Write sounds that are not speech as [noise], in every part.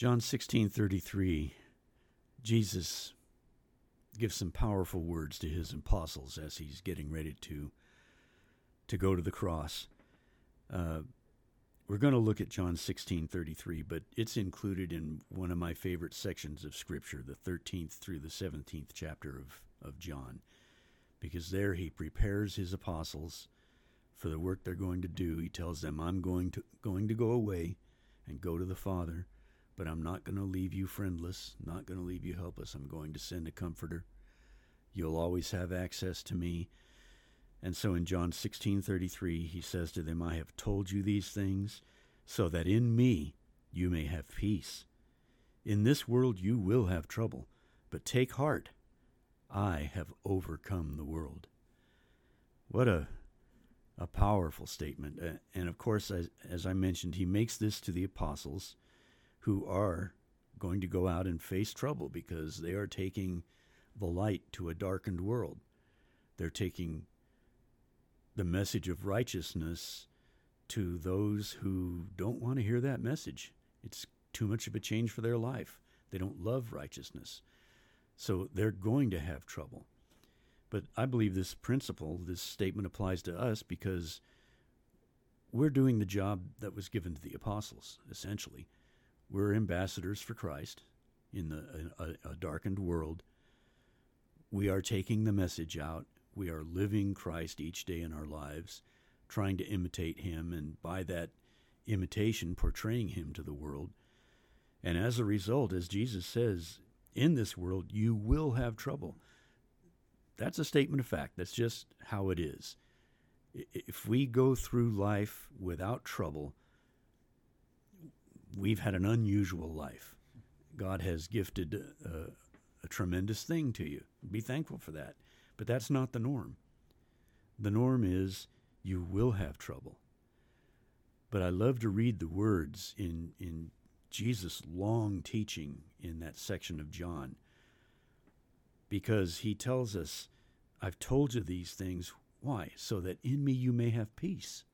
John 16:33 Jesus gives some powerful words to his apostles as he's getting ready to to go to the cross. Uh, we're going to look at John 16:33, but it's included in one of my favorite sections of scripture, the 13th through the 17th chapter of of John. Because there he prepares his apostles for the work they're going to do. He tells them, "I'm going to going to go away and go to the Father, but I'm not going to leave you friendless, not going to leave you helpless. I'm going to send a comforter. You'll always have access to me." And so in John 16:33 he says to them, "I have told you these things so that in me you may have peace. In this world you will have trouble, but take heart. I have overcome the world." What a a powerful statement. And of course, as, as I mentioned, he makes this to the apostles who are going to go out and face trouble because they are taking the light to a darkened world. They're taking the message of righteousness to those who don't want to hear that message. It's too much of a change for their life. They don't love righteousness. So they're going to have trouble. But I believe this principle, this statement applies to us because we're doing the job that was given to the apostles, essentially. We're ambassadors for Christ in the, a, a darkened world. We are taking the message out we are living Christ each day in our lives, trying to imitate Him, and by that imitation, portraying Him to the world. And as a result, as Jesus says, in this world you will have trouble. That's a statement of fact. That's just how it is. If we go through life without trouble, we've had an unusual life. God has gifted a, a tremendous thing to you. Be thankful for that. But that's not the norm. The norm is you will have trouble. But I love to read the words in, in Jesus' long teaching in that section of John because he tells us, I've told you these things. Why? So that in me you may have peace.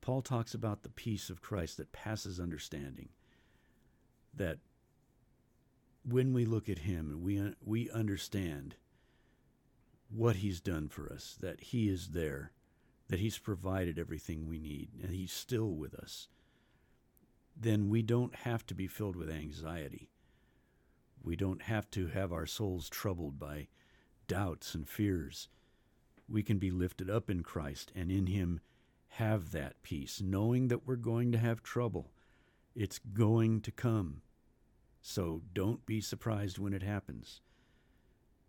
Paul talks about the peace of Christ that passes understanding. That when we look at him and we, we understand what he's done for us, that he is there, that he's provided everything we need, and he's still with us, then we don't have to be filled with anxiety. We don't have to have our souls troubled by doubts and fears. We can be lifted up in Christ and in him have that peace, knowing that we're going to have trouble. It's going to come. So don't be surprised when it happens.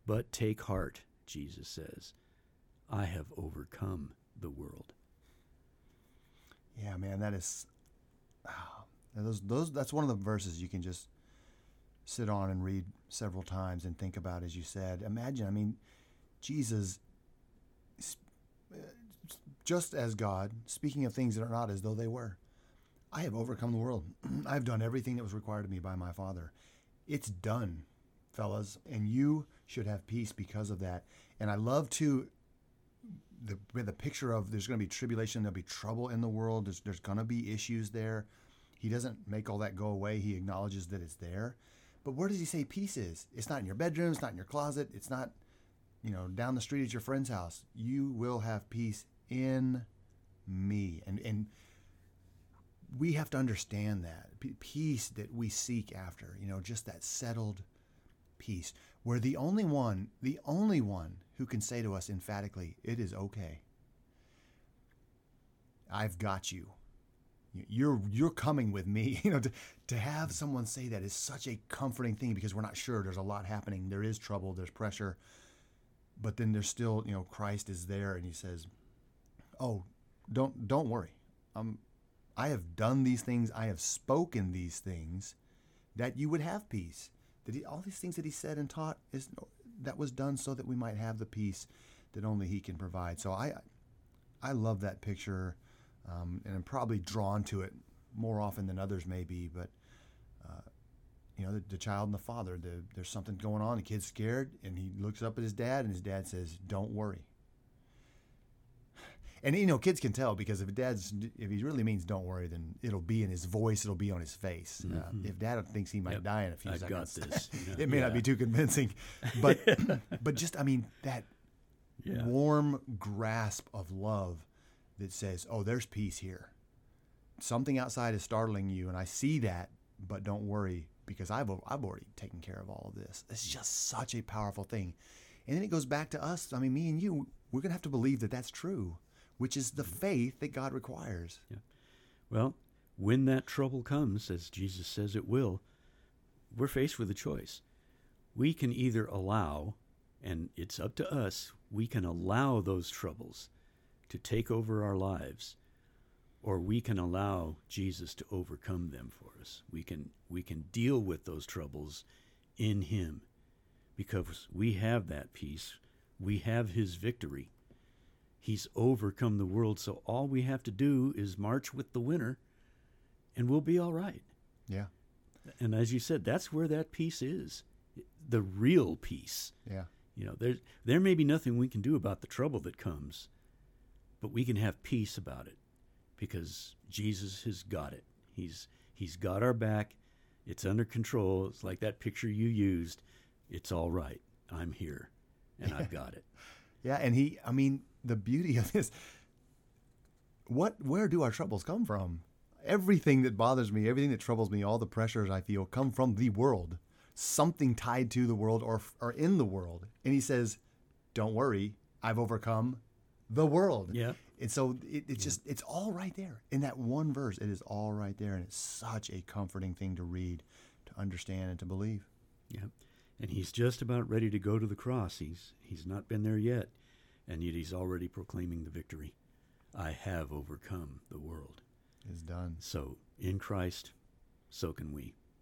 But take heart Jesus says, I have overcome the world. Yeah, man, that is oh, those those that's one of the verses you can just sit on and read several times and think about as you said. Imagine, I mean, Jesus just as God, speaking of things that are not as though they were. I have overcome the world. [clears throat] I have done everything that was required of me by my Father. It's done fellas, and you should have peace because of that. And I love to the the picture of there's going to be tribulation, there'll be trouble in the world. There's there's going to be issues there. He doesn't make all that go away. He acknowledges that it's there. But where does he say peace is? It's not in your bedroom. It's not in your closet. It's not, you know, down the street at your friend's house. You will have peace in me. And and we have to understand that peace that we seek after. You know, just that settled peace. We're the only one, the only one who can say to us emphatically, it is okay. I've got you. You're you're coming with me. [laughs] You know, to, to have mm-hmm. someone say that is such a comforting thing because we're not sure. There's a lot happening. There is trouble. There's pressure, but then there's still you know Christ is there and He says, "Oh, don't don't worry. Um, I have done these things. I have spoken these things, that you would have peace." that he, all these things that he said and taught is that was done so that we might have the peace that only he can provide. So I I love that picture, um, and I'm probably drawn to it more often than others may be. But uh, you know, the, the, child and the father, the, there's something going on. The kid's scared, and he looks up at his dad, and his dad says, "Don't worry." And you know, kids can tell because if dad's if he really means don't worry, then it'll be in his voice, it'll be on his face. Uh, if dad thinks he might Yep. die in a few got seconds, this. you [laughs] know, it may not be too convincing, but [laughs] but just I mean that Yeah. warm grasp of love that says, "Oh, there's peace here. Something outside is startling you, and I see that, but don't worry because I've I've already taken care of all of this." It's just such a powerful thing, and then it goes back to us. I mean, me and you, we're gonna have to believe that that's true, which is the faith that God requires. Yeah. Well, when that trouble comes, as Jesus says it will, we're faced with a choice. We can either allow, and it's up to us, we can allow those troubles to take over our lives, or we can allow Jesus to overcome them for us. We can we can deal with those troubles in him because we have that peace. We have his victory. He's overcome the world, so all we have to do is march with the winner and we'll be all right. Yeah, And as you said, that's where that peace is. The real peace. yeah, You know, there there may be nothing we can do about the trouble that comes, but we can have peace about it because Jesus has got it. He's he's got our back. It's under control. It's like that picture you used. It's all right. I'm here and I've [laughs] got it. Yeah. And he, I mean, the beauty of this. What? Where do our troubles come from? Everything that bothers me, everything that troubles me, all the pressures I feel come from the world. Something tied to the world or or in the world. And he says, "Don't worry, I've overcome the world." Yeah. And so it, it's just it's all right there in that one verse. It is all right there, and it's such a comforting thing to read, to understand, and to believe. Yeah. And he's just about ready to go to the cross. He's he's not been there yet, and yet he's already proclaiming the victory. I have overcome the world. It's done. So in Christ, so can we.